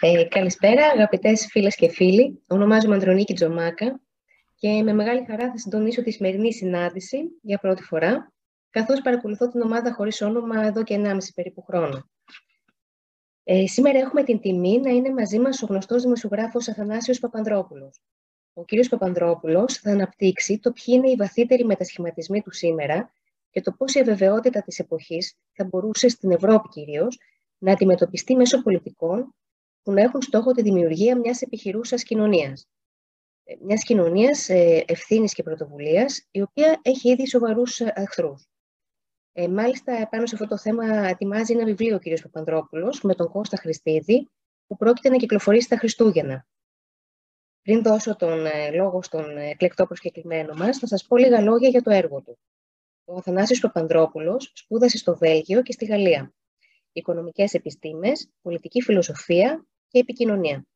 Ε, καλησπέρα, αγαπητές φίλες και φίλοι. Ονομάζομαι Αντρονίκη Τζομάκα και με μεγάλη χαρά θα συντονίσω τη σημερινή συνάντηση για πρώτη φορά, καθώς παρακολουθώ την ομάδα χωρίς όνομα εδώ και 1,5 περίπου χρόνο. Ε, σήμερα έχουμε την τιμή να είναι μαζί μας ο γνωστός δημοσιογράφος Αθανάσιος Παπανδρόπουλος. Ο κύριος Παπανδρόπουλος θα αναπτύξει το ποιοι είναι οι βαθύτεροι μετασχηματισμοί του σήμερα και το πώς η αβεβαιότητα της εποχής θα μπορούσε στην Ευρώπη κυρίως να αντιμετωπιστεί μέσω πολιτικών που να έχουν στόχο τη δημιουργία μιας επιχειρούσας κοινωνίας. Ε, μιας κοινωνίας ε, ευθύνης και πρωτοβουλίας, η οποία έχει ήδη σοβαρούς εχθρούς. Ε, μάλιστα, επάνω σε αυτό το θέμα ετοιμάζει ένα βιβλίο ο κ. Παπανδρόπουλος με τον Κώστα Χριστίδη, που πρόκειται να κυκλοφορήσει τα Χριστούγεννα. Πριν δώσω τον ε, λόγο στον εκλεκτό προσκεκλημένο μας, θα σας πω λίγα λόγια για το έργο του. Ο Αθανάσιος Παπανδρόπουλος σπούδασε στο Βέλγιο και στη Γαλλία. Οικονομικές επιστήμες, πολιτική φιλοσοφία και επικοινωνία.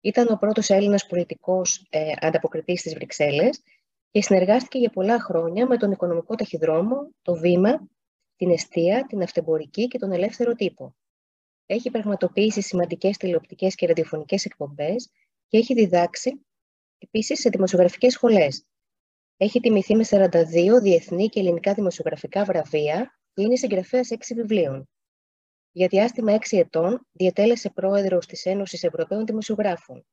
Ήταν ο πρώτος Έλληνας πολιτικός ε, ανταποκριτής στις Βρυξέλλες και συνεργάστηκε για πολλά χρόνια με τον οικονομικό ταχυδρόμο, το Βήμα, την Εστία, την Αυτεμπορική και τον Ελεύθερο Τύπο. Έχει πραγματοποιήσει σημαντικές τηλεοπτικές και ραδιοφωνικές εκπομπές και έχει διδάξει επίσης σε δημοσιογραφικές σχολές. Έχει τιμηθεί με 42 διεθνή και ελληνικά δημοσιογραφικά βραβεία και είναι συγγραφέας 6 βιβλίων. Για διάστημα 6 ετών διατέλεσε πρόεδρος της Ένωσης Ευρωπαίων Δημοσιογράφων,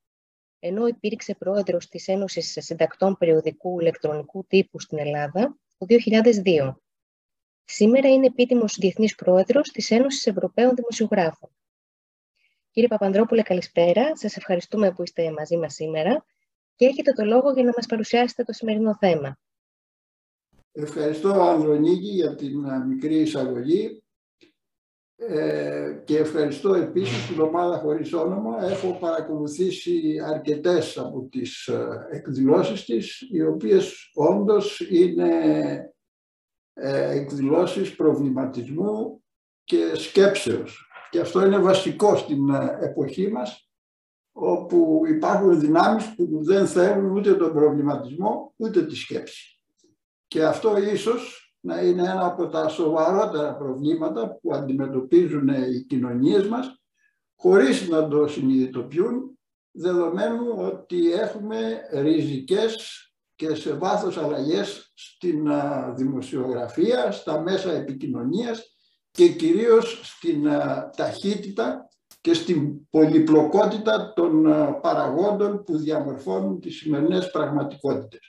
ενώ υπήρξε πρόεδρος της Ένωσης Συντακτών Περιοδικού Ηλεκτρονικού Τύπου στην Ελλάδα το 2002. Σήμερα είναι επίτιμος διεθνής πρόεδρος της Ένωσης Ευρωπαίων Δημοσιογράφων. Κύριε Παπανδρόπουλε, καλησπέρα. Σας ευχαριστούμε που είστε μαζί μας σήμερα και έχετε το λόγο για να μας παρουσιάσετε το σημερινό θέμα. Ευχαριστώ, Ανδρονίκη, για την μικρή εισαγωγή ε, και ευχαριστώ επίσης την ομάδα χωρίς όνομα. Έχω παρακολουθήσει αρκετές από τις ε, εκδηλώσεις της, οι οποίες όντως είναι ε, εκδηλώσεις προβληματισμού και σκέψεως. Και αυτό είναι βασικό στην εποχή μας, όπου υπάρχουν δυνάμεις που δεν θέλουν ούτε τον προβληματισμό, ούτε τη σκέψη. Και αυτό ίσως να είναι ένα από τα σοβαρότερα προβλήματα που αντιμετωπίζουν οι κοινωνίες μας χωρίς να το συνειδητοποιούν δεδομένου ότι έχουμε ριζικές και σε βάθος αλλαγές στην δημοσιογραφία, στα μέσα επικοινωνίας και κυρίως στην ταχύτητα και στην πολυπλοκότητα των παραγόντων που διαμορφώνουν τις σημερινές πραγματικότητες.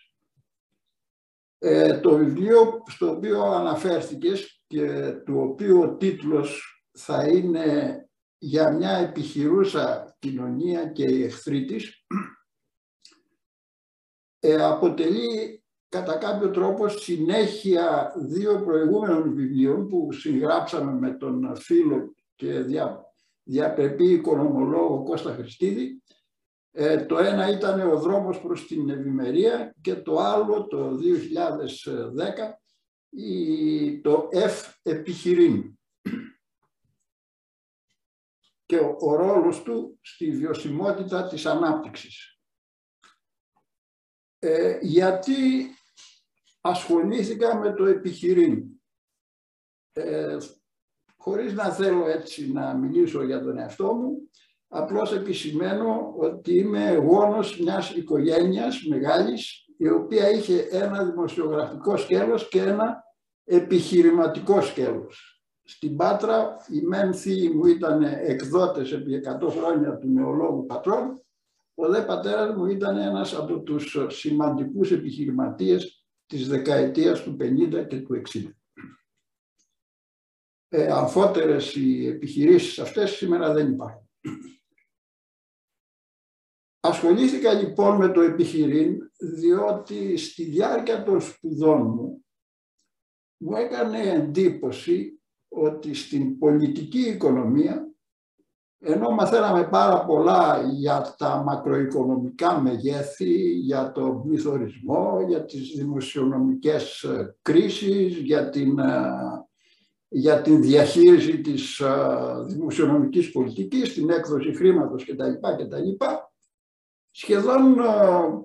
Ε, το βιβλίο στο οποίο αναφέρθηκες και του οποίου ο τίτλος θα είναι «Για μια επιχειρούσα κοινωνία και η εχθρή της», ε, αποτελεί κατά κάποιο τρόπο συνέχεια δύο προηγούμενων βιβλίων που συγγράψαμε με τον φίλο και δια, διαπρεπή οικονομολόγο Κώστα Χριστίδη. Ε, το ένα ήταν ο δρόμος προς την ευημερία και το άλλο το 2010 η, το F επιχειρήν και ο, ο ρόλος του στη βιωσιμότητα της ανάπτυξης. Ε, γιατί ασχολήθηκα με το επιχειρήν. Ε, χωρίς να θέλω έτσι να μιλήσω για τον εαυτό μου, Απλώς επισημαίνω ότι είμαι γόνος μιας οικογένειας μεγάλης η οποία είχε ένα δημοσιογραφικό σκέλος και ένα επιχειρηματικό σκέλος. Στην Πάτρα οι μεν μου ήταν εκδότες επί 100 χρόνια του νεολόγου πατρών, ο δε πατέρας μου ήταν ένας από τους σημαντικούς επιχειρηματίες της δεκαετίας του 50 και του 60. Ε, αμφότερες οι επιχειρήσεις αυτές σήμερα δεν υπάρχουν. Ασχολήθηκα λοιπόν με το επιχειρήν διότι στη διάρκεια των σπουδών μου μου έκανε εντύπωση ότι στην πολιτική οικονομία ενώ μαθαίναμε πάρα πολλά για τα μακροοικονομικά μεγέθη, για τον πληθωρισμό, για τις δημοσιονομικές κρίσεις, για την, για την διαχείριση της δημοσιονομικής πολιτικής, την έκδοση χρήματος κτλ. κτλ σχεδόν ε,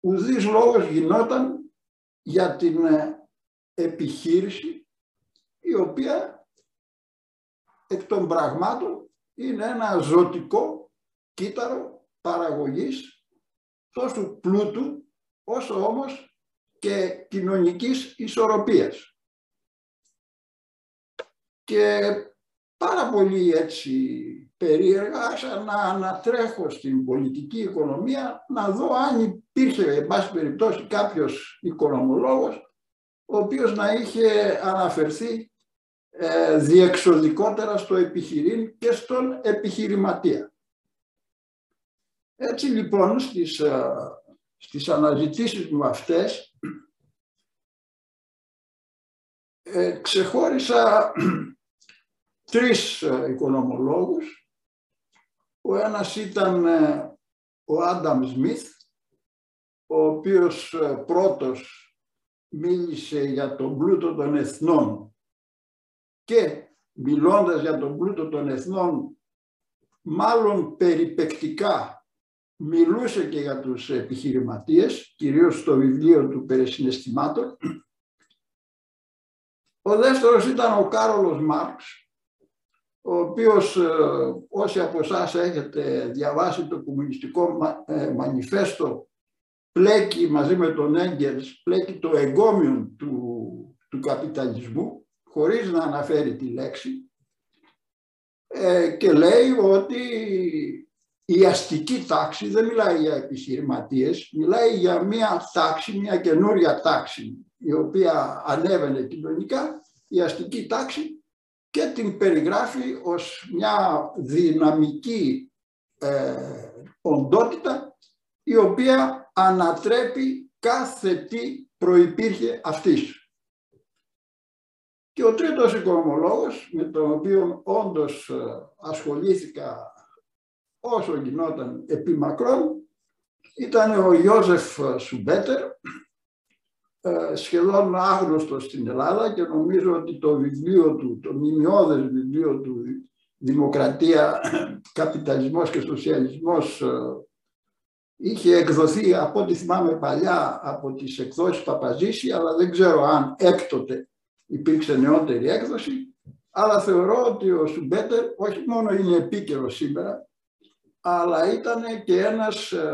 ουδής λόγος γινόταν για την ε, επιχείρηση η οποία εκ των πραγμάτων είναι ένα ζωτικό κύτταρο παραγωγής τόσο πλούτου όσο όμως και κοινωνικής ισορροπίας. Και πάρα πολύ έτσι περίεργα σαν να ανατρέχω στην πολιτική οικονομία να δω αν υπήρχε, εν πάση περιπτώσει, κάποιος οικονομολόγος ο οποίος να είχε αναφερθεί ε, διεξοδικότερα στο επιχειρήν και στον επιχειρηματία. Έτσι λοιπόν στις, ε, στις αναζητήσεις μου αυτές ε, ξεχώρισα τρεις ε, οικονομολόγους. Ο ένας ήταν ε, ο Άνταμ Σμιθ, ο οποίος πρώτος μίλησε για τον πλούτο των εθνών και μιλώντας για τον πλούτο των εθνών μάλλον περιπεκτικά μιλούσε και για τους επιχειρηματίες, κυρίως στο βιβλίο του Περισυναισθημάτων. Ο δεύτερος ήταν ο Κάρολος Μάρξ, ο οποίος ε, όσοι από εσάς έχετε διαβάσει το κομμουνιστικό ε, μανιφέστο πλέκει μαζί με τον Έγκελς, πλέκει το εγκόμιον του, του καπιταλισμού, χωρίς να αναφέρει τη λέξη, ε, και λέει ότι η αστική τάξη δεν μιλάει για επιχειρηματίες, μιλάει για μια τάξη, μια καινούρια τάξη, η οποία ανέβαινε κοινωνικά, η αστική τάξη, και την περιγράφει ως μια δυναμική ε, οντότητα, η οποία ανατρέπει κάθε τι προϋπήρχε αυτής. Και ο τρίτος οικονομολόγος, με τον οποίο όντως ε, ασχολήθηκα όσο γινόταν επί μακρόν, ήταν ο Ιώζεφ Σουμπέτερ, ε, σχεδόν άγνωστο στην Ελλάδα και νομίζω ότι το βιβλίο του, το μνημειώδες βιβλίο του «Δημοκρατία, Καπιταλισμός και Σοσιαλισμός» ε, είχε εκδοθεί από ό,τι θυμάμαι παλιά από τις εκδόσεις Παπαζήση, αλλά δεν ξέρω αν έκτοτε υπήρξε νεότερη έκδοση, αλλά θεωρώ ότι ο Σουμπέτερ όχι μόνο είναι επίκαιρος σήμερα, αλλά ήταν και ένας ε,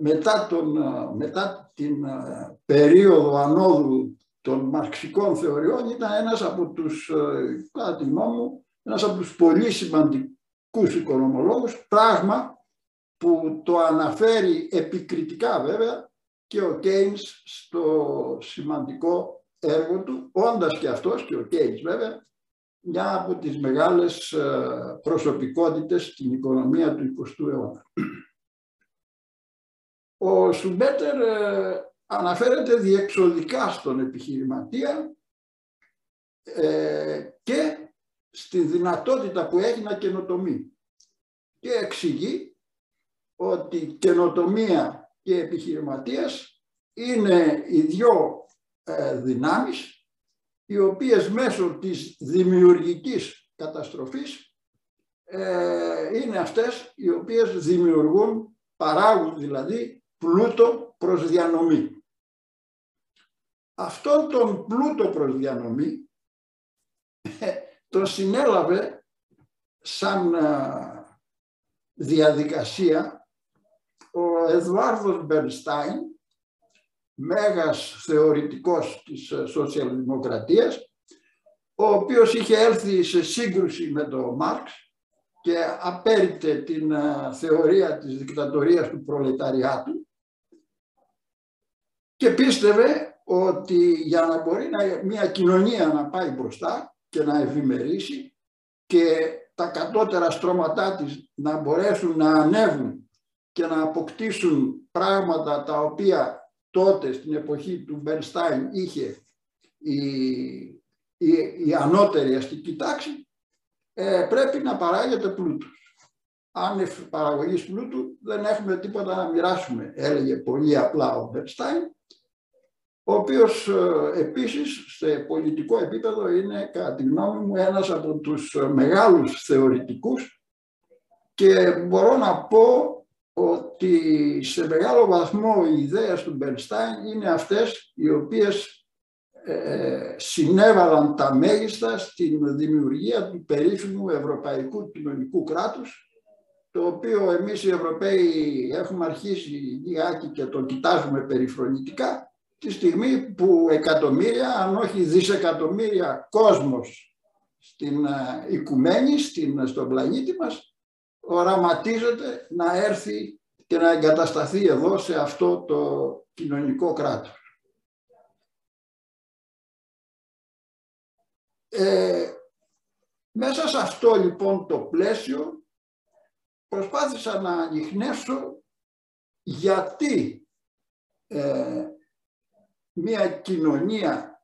μετά, τον, ε, μετά την ε, περίοδο ανόδου των μαρξικών θεωριών ήταν ένας από τους, κατά τη γνώμη μου, ένας από τους πολύ σημαντικούς οικονομολόγους, πράγμα που το αναφέρει επικριτικά βέβαια και ο Κέινς στο σημαντικό έργο του, όντας και αυτός και ο Κέινς βέβαια, μια από τις μεγάλες ε, προσωπικότητες στην οικονομία του 20ου αιώνα. Ο Σουμπέτερ ε, αναφέρεται διεξοδικά στον επιχειρηματία ε, και στη δυνατότητα που έχει να καινοτομεί. Και εξηγεί ότι καινοτομία και επιχειρηματίας είναι οι δυο ε, δυνάμεις οι οποίες μέσω της δημιουργικής καταστροφής ε, είναι αυτές οι οποίες δημιουργούν, παράγουν δηλαδή πλούτο προς διανομή. Αυτόν τον πλούτο προς διανομή ε, τον συνέλαβε σαν διαδικασία ο Εδουάρδος Μπερνστάιν, μέγας θεωρητικός της ε, σοσιαλδημοκρατίας, ο οποίος είχε έλθει σε σύγκρουση με τον Μάρξ και απέριτε την ε, θεωρία της δικτατορίας του προλεταριάτου και πίστευε ότι για να μπορεί να, μια κοινωνία να πάει μπροστά και να ευημερήσει και τα κατώτερα στρώματά της να μπορέσουν να ανέβουν και να αποκτήσουν πράγματα τα οποία τότε στην εποχή του Μπερνστάιν είχε η, η, η ανώτερη αστική τάξη, ε, πρέπει να παράγεται πλούτος. Αν παραγωγή πλούτου δεν έχουμε τίποτα να μοιράσουμε, έλεγε πολύ απλά ο Μπερνστάιν, ο οποίος ε, επίσης σε πολιτικό επίπεδο είναι κατά τη γνώμη μου ένας από τους μεγάλους θεωρητικούς. Και μπορώ να πω ότι σε μεγάλο βαθμό οι ιδέες του Μπερνστάιν είναι αυτές οι οποίες ε, συνέβαλαν τα μέγιστα στην δημιουργία του περίφημου Ευρωπαϊκού Κοινωνικού Κράτους το οποίο εμείς οι Ευρωπαίοι έχουμε αρχίσει λιγάκι και το κοιτάζουμε περιφρονητικά τη στιγμή που εκατομμύρια, αν όχι δισεκατομμύρια κόσμος στην ε, οικουμένη, στην, στον πλανήτη μας, οραματίζεται να έρθει και να εγκατασταθεί εδώ σε αυτό το κοινωνικό κράτος. Ε, μέσα σε αυτό λοιπόν το πλαίσιο προσπάθησα να ανοιχνεύσω γιατί ε, μια κοινωνία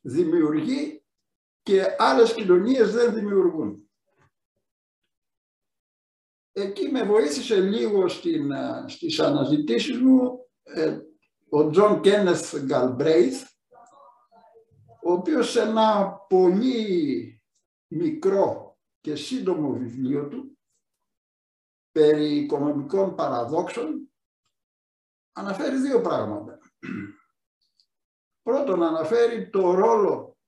δημιουργεί και άλλες κοινωνίες δεν δημιουργούν. Εκεί με βοήθησε λίγο στην, ε, στις αναζητήσεις μου ε, ο Τζον Κένεθ Γκαλμπρέιθ, ο οποίος σε ένα πολύ μικρό και σύντομο βιβλίο του περί οικονομικών παραδόξων αναφέρει δύο πράγματα. Πρώτον αναφέρει το ρόλο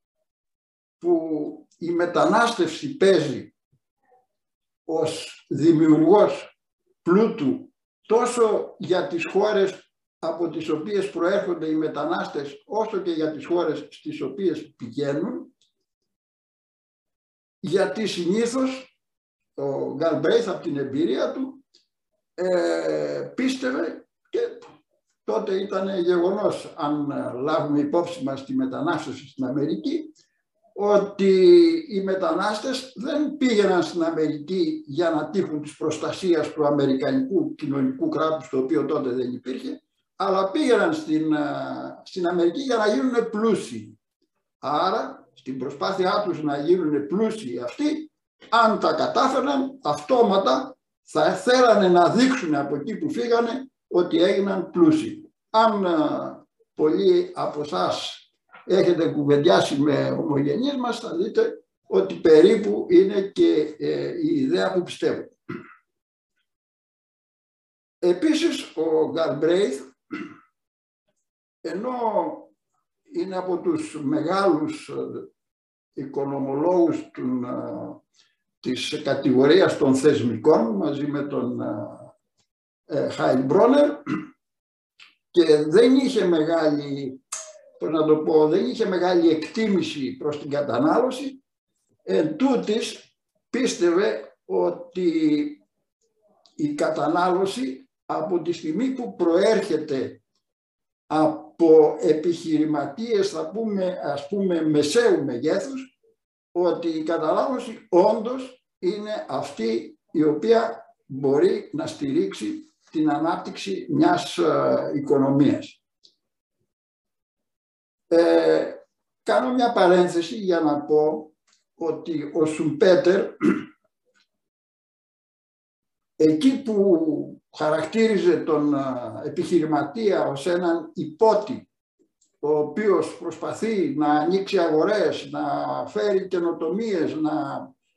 που η μετανάστευση παίζει ως δημιουργός πλούτου τόσο για τις χώρες από τις οποίες προέρχονται οι μετανάστες όσο και για τις χώρες στις οποίες πηγαίνουν γιατί συνήθως ο Γκαλμπρέιθ από την εμπειρία του ε, πίστευε και τότε ήταν γεγονός αν λάβουμε υπόψη μας τη μετανάστευση στην Αμερική ότι οι μετανάστες δεν πήγαιναν στην Αμερική για να τύχουν της προστασίας του Αμερικανικού κοινωνικού κράτους το οποίο τότε δεν υπήρχε αλλά πήγαιναν στην, στην Αμερική για να γίνουν πλούσιοι. Άρα στην προσπάθειά τους να γίνουν πλούσιοι αυτοί αν τα κατάφεραν αυτόματα θα θέλανε να δείξουν από εκεί που φύγανε ότι έγιναν πλούσιοι. Αν πολλοί από εσάς έχετε κουβεντιάσει με ομογενείς μας θα δείτε ότι περίπου είναι και ε, η ιδέα που πιστεύω. Επίσης ο Γκαρμπρέιθ ενώ είναι από τους μεγάλους ε, οικονομολόγους του, της κατηγορίας των θεσμικών μαζί με τον Χάιν Μπρόνερ. Και δεν είχε μεγάλη, πώς να το πω, δεν είχε μεγάλη εκτίμηση προς την κατανάλωση. Εν τούτης πίστευε ότι η κατανάλωση από τη στιγμή που προέρχεται από επιχειρηματίες θα πούμε ας πούμε μεσαίου μεγέθους ότι η κατανάλωση όντως είναι αυτή η οποία μπορεί να στηρίξει την ανάπτυξη μιας ε, οικονομίας. Ε, κάνω μια παρένθεση για να πω ότι ο Σουμπέτερ εκεί που χαρακτήριζε τον ε, επιχειρηματία ως έναν υπότι ο οποίος προσπαθεί να ανοίξει αγορές, να φέρει καινοτομίες, να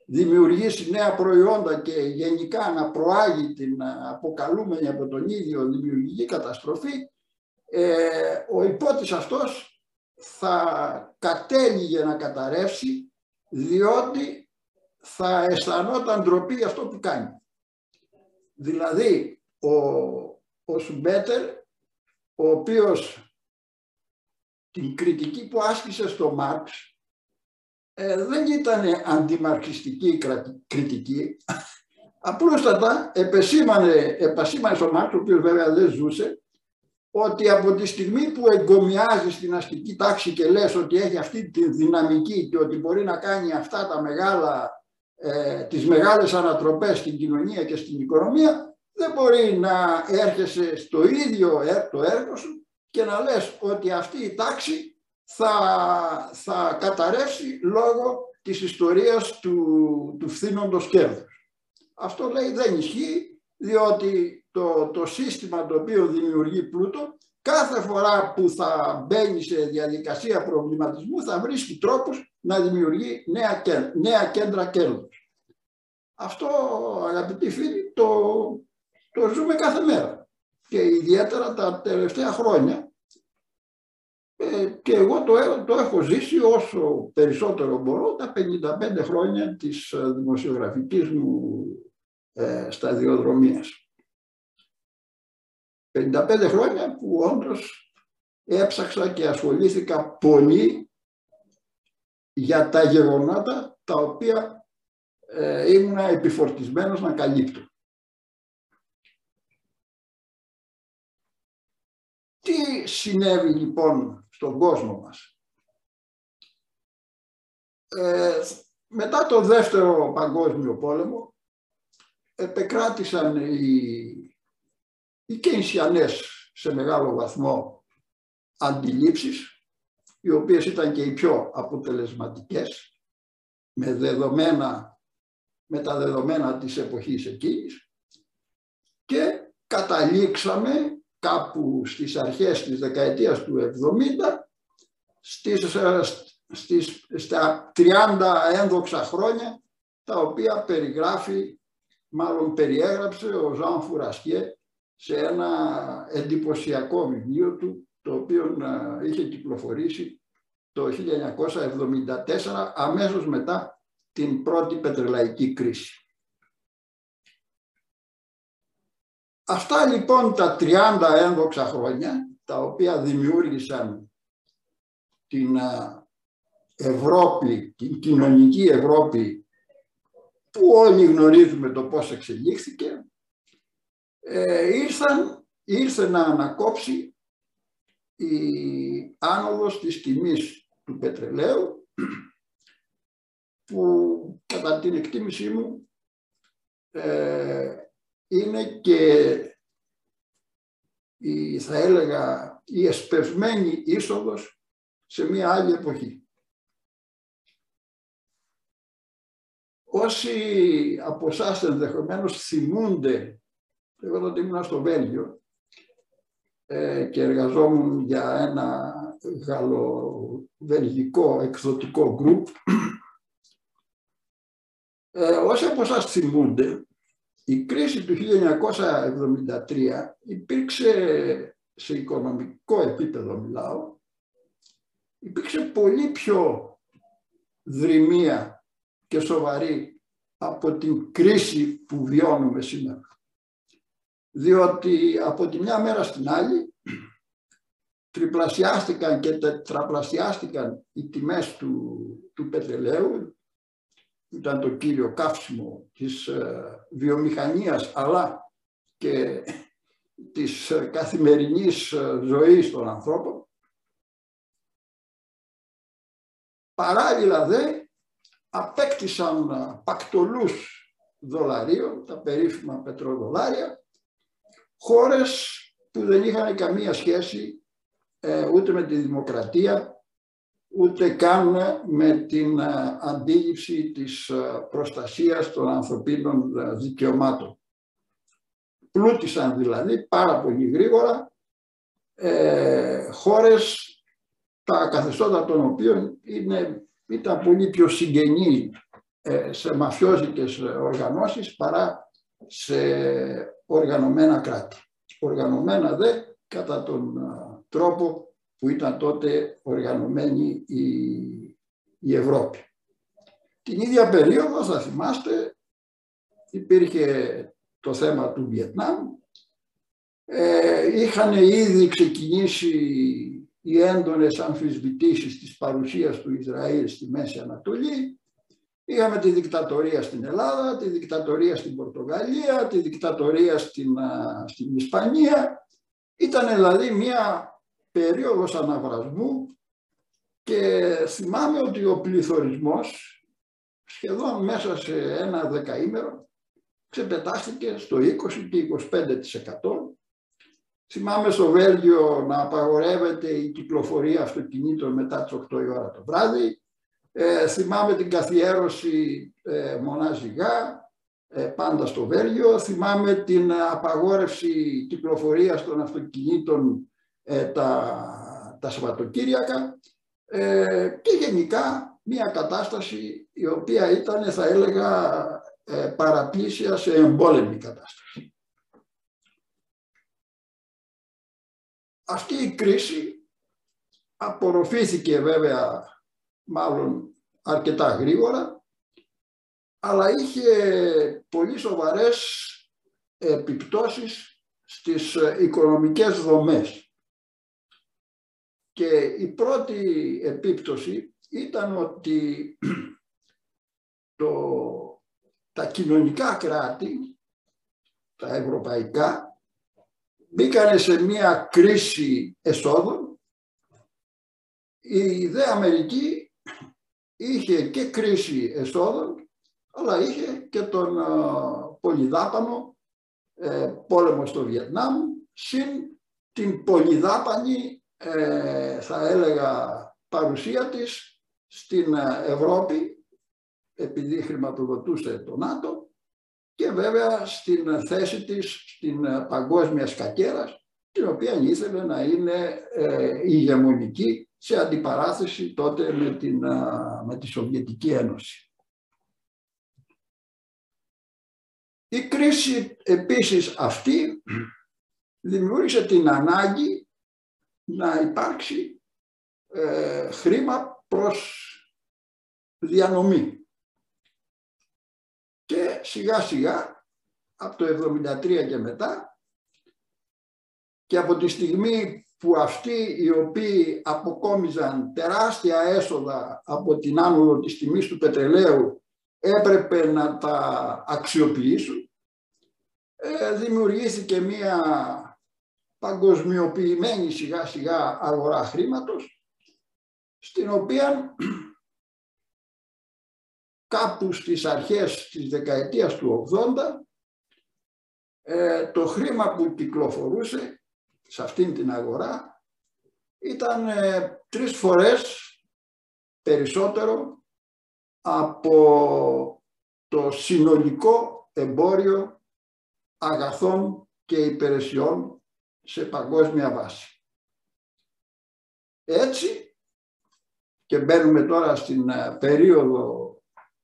δημιουργήσει νέα προϊόντα και γενικά να προάγει την αποκαλούμενη από τον ίδιο δημιουργική καταστροφή, ε, ο υπότης αυτός θα κατέληγε να καταρρεύσει διότι θα αισθανόταν ντροπή για αυτό που κάνει. Δηλαδή, ο, ο Σουμπέτερ, ο οποίος την κριτική που άσκησε στο Μάρξ ε, δεν ήταν αντιμαρξιστική κριτική. Απλούστατα επεσήμανε, επεσήμανε στο Μάρξ, ο οποίος βέβαια δεν ζούσε, ότι από τη στιγμή που εγκομιάζει στην αστική τάξη και λες ότι έχει αυτή τη δυναμική και ότι μπορεί να κάνει αυτά τα μεγάλα, ε, τις μεγάλες ανατροπές στην κοινωνία και στην οικονομία, δεν μπορεί να έρχεσαι στο ίδιο το έργο σου και να λες ότι αυτή η τάξη θα, θα καταρρεύσει λόγω της ιστορίας του, του φθήνοντος κέρδους. Αυτό λέει δεν ισχύει, διότι το, το σύστημα το οποίο δημιουργεί πλούτο, κάθε φορά που θα μπαίνει σε διαδικασία προβληματισμού θα βρίσκει τρόπους να δημιουργεί νέα, νέα κέντρα κέρδους. Αυτό αγαπητοί φίλοι το, το ζούμε κάθε μέρα και ιδιαίτερα τα τελευταία χρόνια Ε, και εγώ το, το έχω ζήσει όσο περισσότερο μπορώ τα 55 χρόνια της ε, δημοσιογραφικής μου ε, σταδιοδρομίας. 55 χρόνια που όντως έψαξα και ασχολήθηκα πολύ για τα γεγονότα τα οποία ε, ήμουν επιφορτισμένος να καλύπτω. Τι συνέβη λοιπόν στον κόσμο μας. Ε, μετά το δεύτερο παγκόσμιο πόλεμο επεκράτησαν οι, οι σε μεγάλο βαθμό αντιλήψεις οι οποίες ήταν και οι πιο αποτελεσματικές με, δεδομένα, με τα δεδομένα της εποχής εκείνης και καταλήξαμε κάπου στις αρχές της δεκαετίας του 70 στις, ε, στις, στα 30 ένδοξα χρόνια τα οποία περιγράφει, μάλλον περιέγραψε ο Ζαν Φουρασκιέ σε ένα εντυπωσιακό βιβλίο του το οποίο ε, είχε κυκλοφορήσει το 1974 αμέσως μετά την πρώτη πετρελαϊκή κρίση. Αυτά λοιπόν τα 30 ένδοξα χρόνια, τα οποία δημιούργησαν την Ευρώπη, την κοινωνική Ευρώπη, που όλοι γνωρίζουμε το πώς εξελίχθηκε, ε, ήρθαν, ήρθε να ανακόψει η άνοδος της τιμής του πετρελαίου, που κατά την εκτίμησή μου ε, είναι και η, θα έλεγα η εσπευσμένη είσοδος σε μια άλλη εποχή. Όσοι από εσάς ενδεχομένως θυμούνται, εγώ τότε ήμουν στο Βέλγιο ε, και εργαζόμουν για ένα γαλλοβελγικό εκδοτικό γκρουπ. Ε, όσοι από εσάς θυμούνται, η κρίση του 1973 υπήρξε σε οικονομικό επίπεδο μιλάω, υπήρξε πολύ πιο δρυμία και σοβαρή από την κρίση που βιώνουμε σήμερα. Διότι από τη μια μέρα στην άλλη τριπλασιάστηκαν και τετραπλασιάστηκαν οι τιμές του, του πετρελαίου ήταν το κύριο καύσιμο της ε, βιομηχανίας αλλά και της ε, καθημερινής ε, ζωής των ανθρώπων. Παράλληλα δε απέκτησαν πακτολούς δολαρίων, τα περίφημα πετροδολάρια, χώρες που δεν είχαν καμία σχέση ούτε με τη δημοκρατία, ούτε καν με την ε, αντίληψη της ε, προστασίας των ανθρωπίνων ε, δικαιωμάτων. Πλούτησαν δηλαδή πάρα πολύ γρήγορα ε, χώρες τα καθεστώτα των οποίων είναι, ήταν πολύ πιο συγγενή σε μαφιόζικες οργανώσεις παρά σε οργανωμένα κράτη. Οργανωμένα δε κατά τον τρόπο που ήταν τότε οργανωμένη η, η Ευρώπη. Την ίδια περίοδο, θα θυμάστε, υπήρχε το θέμα του Βιετνάμ. Ε, είχαν ήδη ξεκινήσει οι έντονες αμφισβητήσεις της παρουσίας του Ισραήλ στη Μέση Ανατολή. Είχαμε τη δικτατορία στην Ελλάδα, τη δικτατορία στην Πορτογαλία, τη δικτατορία στην, στην Ισπανία. Ήταν δηλαδή μια περίοδος αναβρασμού και θυμάμαι ότι ο πληθωρισμός σχεδόν μέσα σε ένα δεκαήμερο ξεπετάστηκε στο 20 και 25%. Θυμάμαι στο Βέλγιο να απαγορεύεται η κυκλοφορία αυτοκινήτων μετά τις 8 η ώρα το βράδυ. Ε, θυμάμαι την καθιέρωση ε, μονάζιγά ε, πάντα στο Βέλγιο. Θυμάμαι την απαγόρευση κυκλοφορίας των αυτοκινήτων ε, τα, τα Σαββατοκύριακα ε, και γενικά μια κατάσταση η οποία ήταν θα έλεγα ε, παραπλήσια σε εμπόλεμη κατάσταση. Αυτή η κρίση απορροφήθηκε βέβαια μάλλον αρκετά γρήγορα, αλλά είχε πολύ σοβαρές επιπτώσεις στις οικονομικές δομές. Και η πρώτη επίπτωση ήταν ότι το, τα κοινωνικά κράτη, τα ευρωπαϊκά, μπήκανε σε μία κρίση εσόδων. Η ΔΕ Αμερική είχε και κρίση εσόδων, αλλά είχε και τον πολυδάπανο ε, πόλεμο στο Βιετνάμ, συν την πολυδάπανη, ε, θα έλεγα, παρουσία της στην ε, Ευρώπη, επειδή χρηματοδοτούσε το ΝΑΤΟ, και βέβαια στην θέση της στην παγκόσμιας σκακέρα, την οποία ήθελε να είναι ηγεμονική σε αντιπαράθεση τότε με, την, με τη Σοβιετική Ένωση. Η κρίση επίσης αυτή δημιούργησε την ανάγκη να υπάρξει ε, χρήμα προς διανομή. Και σιγά σιγά από το 1973 και μετά και από τη στιγμή που αυτοί οι οποίοι αποκόμιζαν τεράστια έσοδα από την άνοδο της τιμής του πετρελαίου έπρεπε να τα αξιοποιήσουν. Ε, δημιουργήθηκε μία παγκοσμιοποιημένη σιγά σιγά αγορά χρήματος στην οποία κάπου στις αρχές της δεκαετίας του 80 ε, το χρήμα που κυκλοφορούσε σε αυτήν την αγορά ήταν ε, τρεις φορές περισσότερο από το συνολικό εμπόριο αγαθών και υπηρεσιών σε παγκόσμια βάση. Έτσι, και μπαίνουμε τώρα στην ε, περίοδο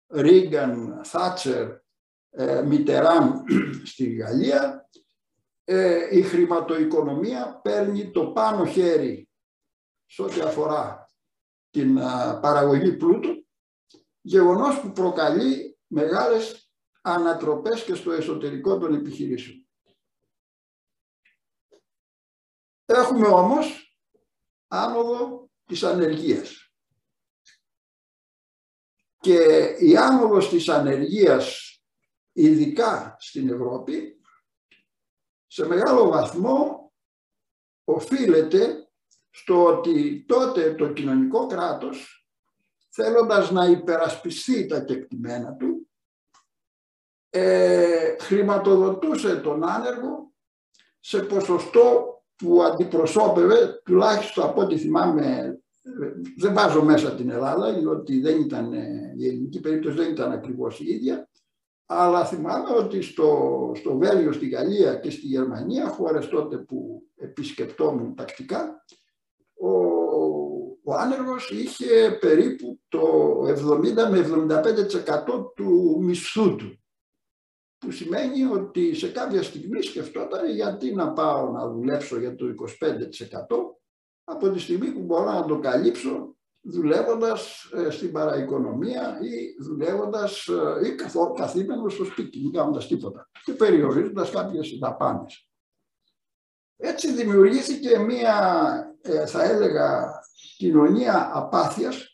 Ρίγκαν, Θάτσερ, ε, Μιτεράν στη Γαλλία, ε, η χρηματοοικονομία παίρνει το πάνω χέρι σε ό,τι αφορά την παραγωγή πλούτου γεγονός που προκαλεί μεγάλες ανατροπές και στο εσωτερικό των επιχειρήσεων. Έχουμε όμως άνοδο της ανεργίας. Και η άνοδος της ανεργίας, ειδικά στην Ευρώπη, σε μεγάλο βαθμό οφείλεται στο ότι τότε το κοινωνικό κράτος θέλοντας να υπερασπιστεί τα κεκτημένα του, ε, χρηματοδοτούσε τον άνεργο σε ποσοστό που αντιπροσώπευε, τουλάχιστον από ό,τι θυμάμαι, δεν βάζω μέσα την Ελλάδα, διότι δεν ήταν, η ελληνική περίπτωση δεν ήταν ακριβώς η ίδια, αλλά θυμάμαι ότι στο, στο Βέλγιο, στη Γαλλία και στη Γερμανία, χώρες τότε που επισκεπτόμουν τακτικά, ο ο άνεργος είχε περίπου το 70 με 75% του μισθού του. Που σημαίνει ότι σε κάποια στιγμή σκεφτόταν γιατί να πάω να δουλέψω για το 25% από τη στιγμή που μπορώ να το καλύψω δουλεύοντας ε, στην παραοικονομία ή δουλεύοντας ε, ή καθήμενος στο σπίτι, μην κάνοντας τίποτα και περιορίζοντας κάποιες δαπάνες. Έτσι δημιουργήθηκε μία, ε, θα έλεγα, κοινωνία απάθειας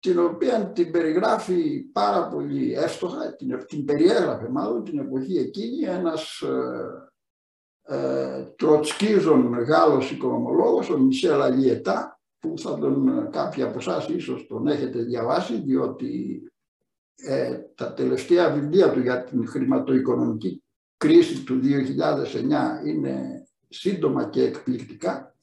την οποία την περιγράφει πάρα πολύ εύστοχα, την, την περιέγραφε μάλλον την εποχή εκείνη ένας ε, ε, τροτσκίζων Γάλλος οικονομολόγος, ο Μισελ Αλιετά, που θα τον κάποιοι από εσάς ίσως τον έχετε διαβάσει, διότι ε, τα τελευταία βιβλία του για την χρηματοοικονομική κρίση του 2009 είναι σύντομα και εκπληκτικά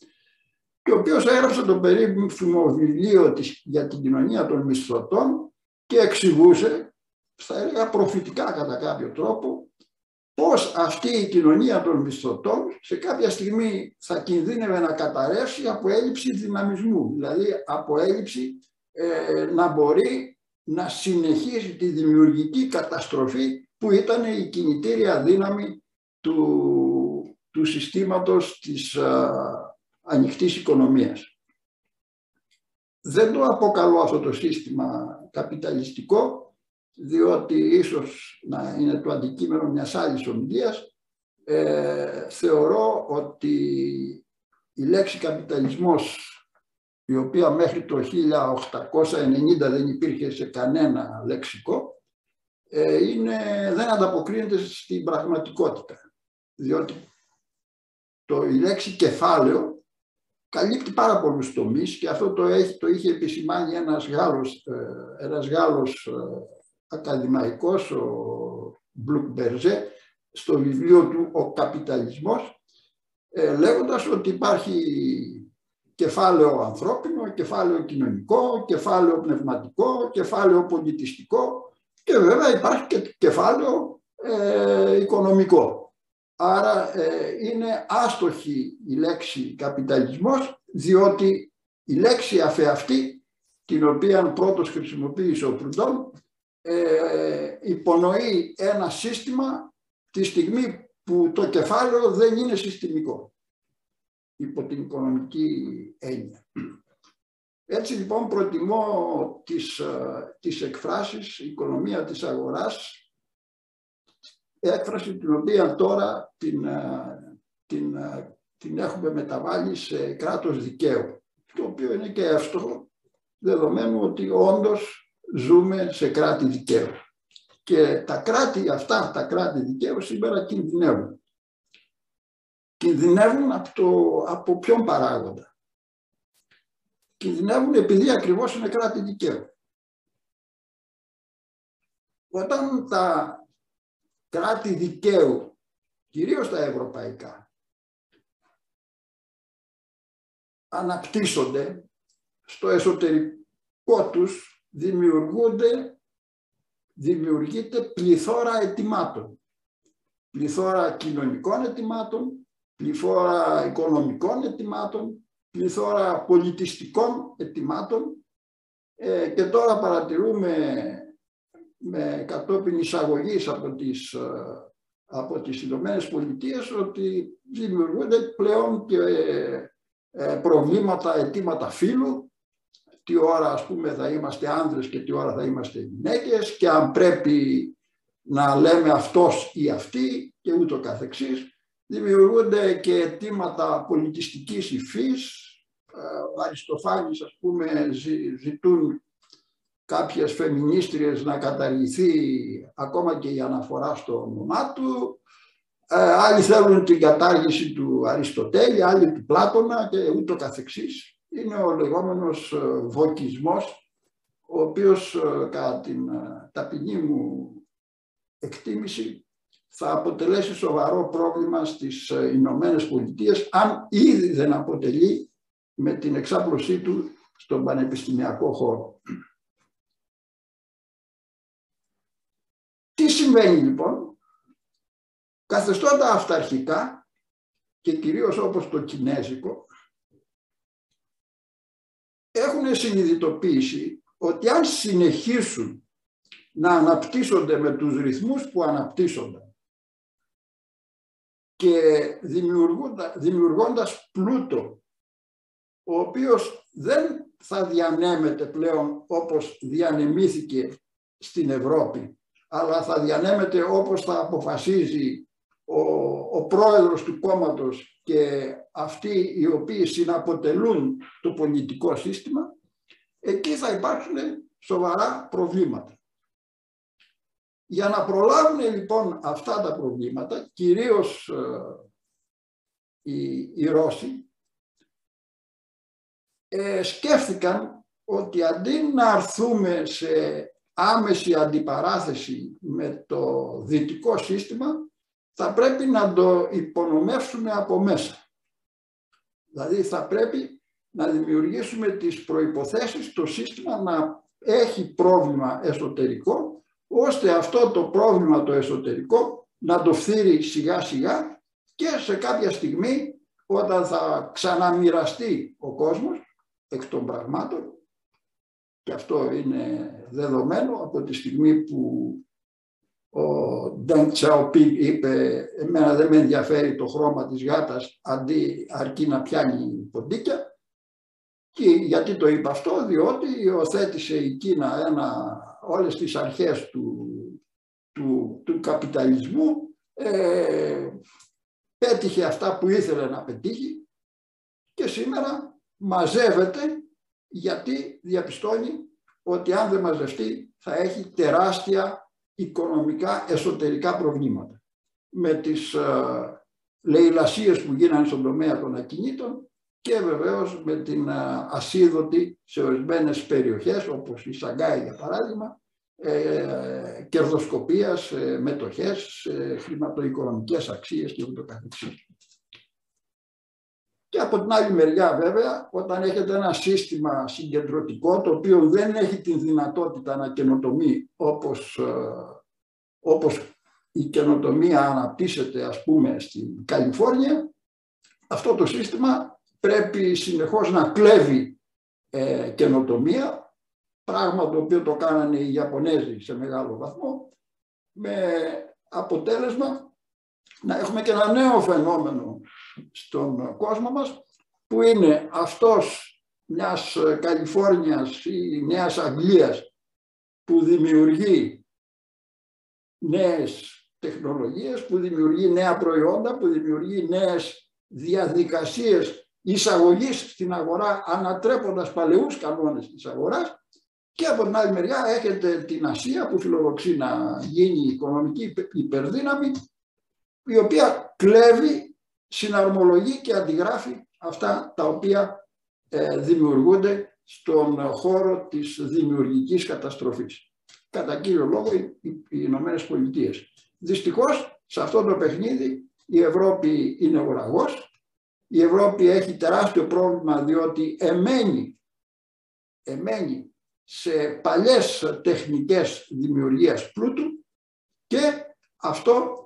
και ο οποίος έγραψε το περίφημο βιβλίο της, για την κοινωνία των μισθωτών και εξηγούσε, θα έλεγα προφητικά κατά κάποιο τρόπο, πώς αυτή η κοινωνία των μισθωτών σε κάποια στιγμή θα κινδύνευε να καταρρεύσει από έλλειψη δυναμισμού, δηλαδή από έλλειψη ε, να μπορεί να συνεχίσει τη δημιουργική καταστροφή που ήταν η κινητήρια δύναμη του, του συστήματος της ανοιχτής οικονομίας. δεν το αποκαλώ αυτό το σύστημα καπιταλιστικό, διότι ίσως να είναι το αντικείμενο μιας άλλης ομιλίας, ε, θεωρώ ότι η λέξη καπιταλισμός, η οποία μέχρι το 1890 δεν υπήρχε σε κανένα λεξικό, ε, είναι, δεν ανταποκρίνεται στην πραγματικότητα. Διότι το, η λέξη κεφάλαιο καλύπτει πάρα πολλούς τομείς και αυτό το, έχει, το είχε επισημάνει ένας Γάλλος, ε, ένας Γάλλος ε, ακαδημαϊκός, ο Μπλουκ Μπερζέ, στο βιβλίο του «Ο καπιταλισμός», ε, λέγοντας ότι υπάρχει κεφάλαιο ανθρώπινο, κεφάλαιο κοινωνικό, κεφάλαιο πνευματικό, κεφάλαιο πολιτιστικό και βέβαια υπάρχει και κεφάλαιο ε, οικονομικό. Άρα ε, είναι άστοχη η λέξη καπιταλισμός διότι η λέξη αφεαυτή την οποία πρώτος χρησιμοποίησε ο Προυντών ε, υπονοεί ένα σύστημα τη στιγμή που το κεφάλαιο δεν είναι συστημικό υπό την οικονομική έννοια. Έτσι λοιπόν προτιμώ τις, ε, τις εκφράσεις οικονομία της αγοράς έκφραση την οποία τώρα την, ε, την, ε, την έχουμε μεταβάλει σε κράτος δικαίου το οποίο είναι και εύστοχο δεδομένου ότι όντως ζούμε σε κράτη δικαίου. Και τα κράτη αυτά, τα κράτη δικαίου σήμερα κινδυνεύουν. Κινδυνεύουν από, το, από ποιον παράγοντα; Κινδυνεύουν επειδή ακριβώς είναι κράτη δικαίου. Όταν τα κράτη δικαίου, κυρίως τα ευρωπαϊκά, αναπτύσσονται στο εσωτερικό τους δημιουργούνται, δημιουργείται πληθώρα αιτημάτων. Πληθώρα κοινωνικών αιτημάτων, πληθώρα οικονομικών αιτημάτων, πληθώρα πολιτιστικών αιτημάτων ε, και τώρα παρατηρούμε με κατόπιν εισαγωγής από τις, ε, από τις Ηνωμένες Πολιτείες ότι δημιουργούνται πλέον και ε, προβλήματα, αιτήματα φύλου τι ώρα ας πούμε θα είμαστε άνδρες και τι ώρα θα είμαστε γυναίκες και αν πρέπει να λέμε αυτός ή αυτή και ούτω καθεξής. Δημιουργούνται και αιτήματα πολιτιστικής υφής. Ο Αριστοφάνης ας πούμε ζητούν κάποιες φεμινίστριες να καταργηθεί ακόμα και η αναφορά στο όνομά του. Ε, άλλοι θέλουν την κατάργηση του Αριστοτέλη, άλλοι του Πλάτωνα και ούτω καθεξής είναι ο λεγόμενος ε, βοκισμός, ο οποίος ε, κατά την ε, ταπεινή μου εκτίμηση θα αποτελέσει σοβαρό πρόβλημα στις Ηνωμένες Πολιτείες, αν ήδη δεν αποτελεί με την εξάπλωσή του στον πανεπιστημιακό χώρο. Συμβαίνει λοιπόν, καθεστώτα αυταρχικά και κυρίως όπως το Κινέζικο, έχουν συνειδητοποιήσει ότι αν συνεχίσουν να αναπτύσσονται με τους ρυθμούς που αναπτύσσονται και δημιουργώντας πλούτο ο οποίος δεν θα διανέμεται πλέον όπως διανεμήθηκε στην Ευρώπη αλλά θα διανέμεται όπως θα αποφασίζει ο, ο πρόεδρος του κόμματος και αυτοί οι οποίοι συναποτελούν το πολιτικό σύστημα, εκεί θα υπάρξουν σοβαρά προβλήματα. Για να προλάβουν λοιπόν αυτά τα προβλήματα, κυρίως ε, οι, οι Ρώσοι, ε, σκέφτηκαν ότι αντί να αρθούμε σε άμεση αντιπαράθεση με το δυτικό σύστημα, θα πρέπει να το υπονομεύσουμε από μέσα. Δηλαδή θα πρέπει να δημιουργήσουμε τις προϋποθέσεις το σύστημα να έχει πρόβλημα εσωτερικό ώστε αυτό το πρόβλημα το εσωτερικό να το φθείρει σιγά σιγά και σε κάποια στιγμή όταν θα ξαναμοιραστεί ο κόσμος εκ των πραγμάτων και αυτό είναι δεδομένο από τη στιγμή που ο Ντεν Τσαοπίνγκ είπε εμένα δεν με ενδιαφέρει το χρώμα της γάτας αντί αρκεί να πιάνει ποντίκια Και γιατί το είπα αυτό, διότι υιοθέτησε η Κίνα ένα, όλες τις αρχές του, του, του καπιταλισμού, ε, πέτυχε αυτά που ήθελε να πετύχει και σήμερα μαζεύεται γιατί διαπιστώνει ότι αν δεν μαζευτεί θα έχει τεράστια οικονομικά εσωτερικά προβλήματα. Με τις ε, λαιλασίες που γίνανε στον τομέα των ακινήτων και βεβαίως με την ε, ασίδωτη σε ορισμένες περιοχές όπως η Σαγκάη για παράδειγμα ε, κερδοσκοπίας, ε, μετοχές, ε, χρηματοοικονομικές αξίες και ούτω καθεξής. Και από την άλλη μεριά βέβαια, όταν έχετε ένα σύστημα συγκεντρωτικό το οποίο δεν έχει την δυνατότητα να καινοτομεί όπως, ε, όπως η καινοτομία αναπτύσσεται ας πούμε στην Καλιφόρνια, αυτό το σύστημα πρέπει συνεχώς να κλέβει ε, καινοτομία, πράγμα το οποίο το κάνανε οι Ιαπωνέζοι σε μεγάλο βαθμό, με αποτέλεσμα να έχουμε και ένα νέο φαινόμενο στον κόσμο μας, που είναι αυτός μιας Καλιφόρνιας ή Νέας Αγγλίας που δημιουργεί νέες τεχνολογίες, που δημιουργεί νέα προϊόντα, που δημιουργεί νέες διαδικασίες εισαγωγής στην αγορά ανατρέποντας παλαιούς κανόνες της αγοράς. Και από την άλλη μεριά έχετε την Ασία που φιλοδοξεί να γίνει οικονομική υπερδύναμη η οποία κλέβει, συναρμολογεί και αντιγράφει αυτά τα οποία ε, δημιουργούνται στον χώρο της δημιουργικής καταστροφής. Κατά κύριο λόγο οι Ηνωμένες Πολιτείες. Δυστυχώς σε αυτό το παιχνίδι η Ευρώπη είναι ουραγός. Η Ευρώπη έχει τεράστιο πρόβλημα διότι εμένει, εμένει σε παλιές τεχνικές δημιουργίας πλούτου και αυτό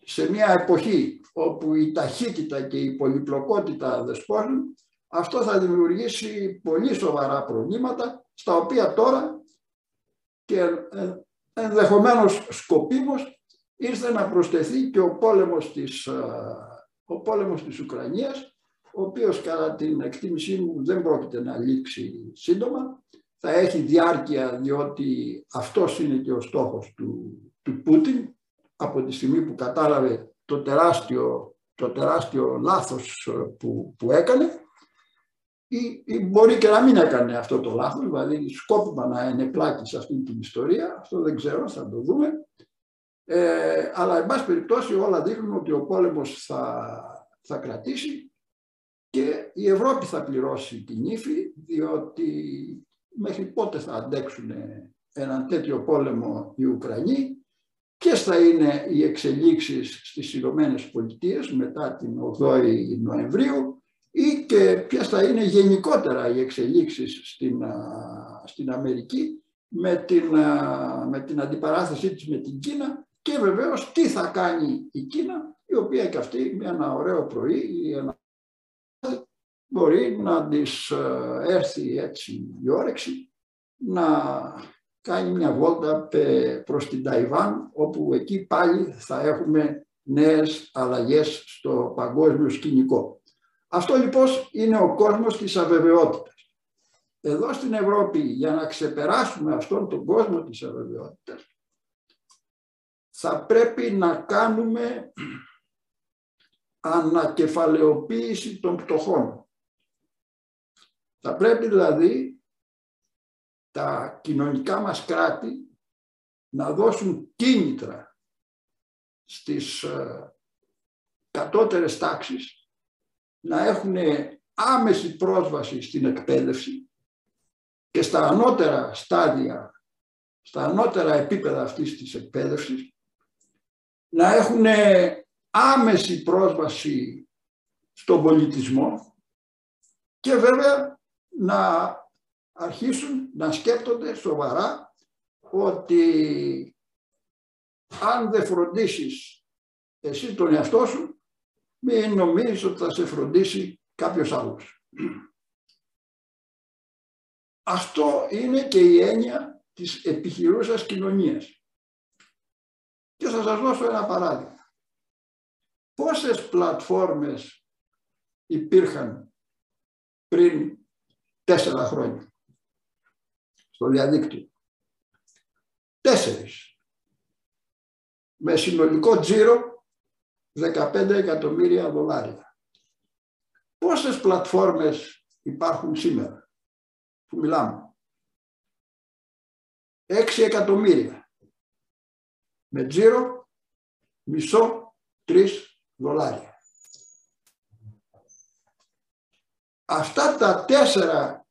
σε μια εποχή όπου η ταχύτητα και η πολυπλοκότητα δεσπόζουν, αυτό θα δημιουργήσει πολύ σοβαρά προβλήματα, στα οποία τώρα και ε, ενδεχομένως σκοπίμως ήρθε να προσθεθεί και ο πόλεμος της, ε, ο πόλεμος της Ουκρανίας, ο οποίος κατά την εκτίμησή μου δεν πρόκειται να λήξει σύντομα, θα έχει διάρκεια διότι αυτός είναι και ο στόχος του, του Πούτιν, από τη στιγμή που κατάλαβε το τεράστιο, το τεράστιο λάθος ε, που, που έκανε ή, ή, μπορεί και να μην έκανε αυτό το λάθος, δηλαδή σκόπιμα να είναι πλάκης σε αυτή την ιστορία, αυτό δεν ξέρω, θα το δούμε. Ε, αλλά, εν πάση περιπτώσει, όλα δείχνουν ότι ο πόλεμος θα, θα κρατήσει και η Ευρώπη θα πληρώσει την ύφη, διότι μέχρι πότε θα αντέξουν έναν τέτοιο πόλεμο οι Ουκρανοί Ποιες θα είναι οι εξελίξεις στις Ηνωμένες Πολιτείες μετά την 8η Νοεμβρίου ή και ποιες θα είναι γενικότερα οι εξελίξεις στην, στην Αμερική με την, με την αντιπαράθεσή της με την Κίνα και βεβαίως τι θα κάνει η Κίνα η οποία και αυτή με ένα ωραίο πρωί ή ένα μπορεί να της έρθει έτσι η όρεξη να κάνει μια βόλτα προς την Ταϊβάν, όπου εκεί πάλι θα έχουμε νέες αλλαγές στο παγκόσμιο σκηνικό. Αυτό λοιπόν είναι ο κόσμος της αβεβαιότητας. Εδώ στην Ευρώπη, για να ξεπεράσουμε αυτόν τον κόσμο της αβεβαιότητας, θα πρέπει να κάνουμε ανακεφαλαιοποίηση των πτωχών. Θα πρέπει δηλαδή τα κοινωνικά μας κράτη να δώσουν κίνητρα στις ε, κατώτερες τάξεις να έχουν άμεση πρόσβαση στην εκπαίδευση και στα ανώτερα στάδια, στα ανώτερα επίπεδα αυτής της εκπαίδευσης να έχουν άμεση πρόσβαση στον πολιτισμό και βέβαια να αρχίσουν να σκέπτονται σοβαρά ότι αν δεν φροντίσεις εσύ τον εαυτό σου, μην νομίζεις ότι θα σε φροντίσει κάποιος άλλος. Αυτό είναι και η έννοια της επιχειρούσας κοινωνίας. Και θα σας δώσω ένα παράδειγμα. Πόσες πλατφόρμες υπήρχαν πριν τέσσερα χρόνια; Στο διαδίκτυο. Τέσσερις. Με συνολικό τζίρο 15 εκατομμύρια δολάρια. Πόσες πλατφόρμες υπάρχουν σήμερα που μιλάμε; 6 εκατομμύρια. Με τζίρο μισό τρεις δολάρια. Αυτά τα τέσσερα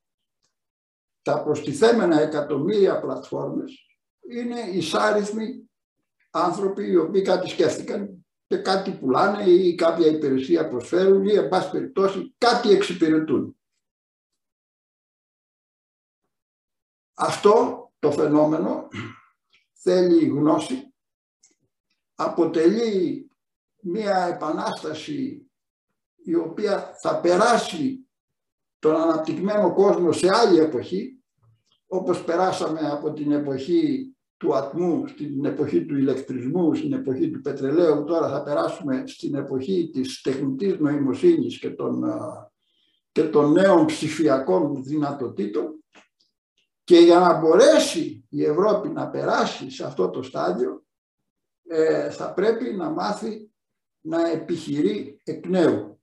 τα προστιθέμενα εκατομμύρια πλατφόρμες είναι εισάριθμοι άνθρωποι οι οποίοι κάτι σκέφτηκαν και κάτι πουλάνε ή κάποια υπηρεσία προσφέρουν ή εν πάση περιπτώσει κάτι εξυπηρετούν. Αυτό το φαινόμενο θέλει γνώση, αποτελεί μία επανάσταση η οποία θα περάσει τον αναπτυγμένο κόσμο σε άλλη εποχή, όπως περάσαμε από την εποχή του ατμού, στην εποχή του ηλεκτρισμού, στην εποχή του πετρελαίου, τώρα θα περάσουμε στην εποχή της τεχνητής νοημοσύνης και των, και των νέων ψηφιακών δυνατοτήτων και για να μπορέσει η Ευρώπη να περάσει σε αυτό το στάδιο ε, θα πρέπει να μάθει να επιχειρεί εκ νέου.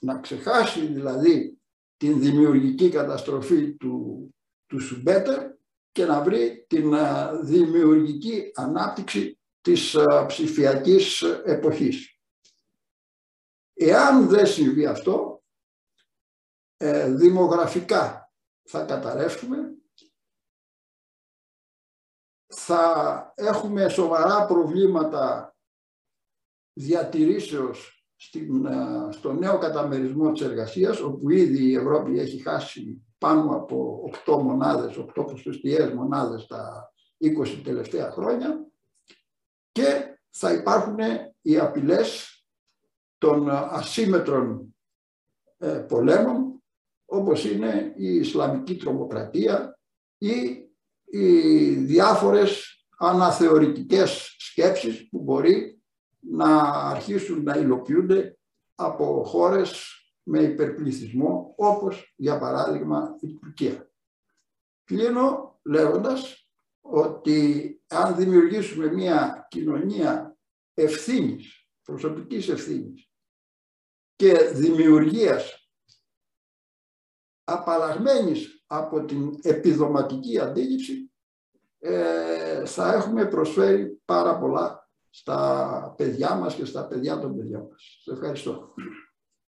Να ξεχάσει δηλαδή την δημιουργική καταστροφή του, του Σουμπέτερ και να βρει την δημιουργική ανάπτυξη της ψηφιακής εποχής. Εάν δεν συμβεί αυτό, ε, δημογραφικά θα καταρρεύσουμε, θα έχουμε σοβαρά προβλήματα διατηρήσεως στην, στο νέο καταμερισμό της εργασίας, όπου ήδη η Ευρώπη έχει χάσει πάνω από 8 μονάδες, 8 ποσοστιαίες μονάδες τα 20 τελευταία χρόνια και θα υπάρχουν οι απειλές των ασύμετρων ε, πολέμων όπως είναι η Ισλαμική τρομοκρατία ή οι διάφορες αναθεωρητικές σκέψεις που μπορεί να αρχίσουν να υλοποιούνται από χώρες με υπερπληθυσμό, όπως για παράδειγμα η Τουρκία. Κλείνω λέγοντας ότι αν δημιουργήσουμε μια κοινωνία ευθύνης, προσωπικής ευθύνης και δημιουργίας απαλλαγμένης από την επιδοματική αντίληψη, ε, θα έχουμε προσφέρει πάρα πολλά στα παιδιά μας και στα παιδιά των παιδιών μας. Σε ευχαριστώ.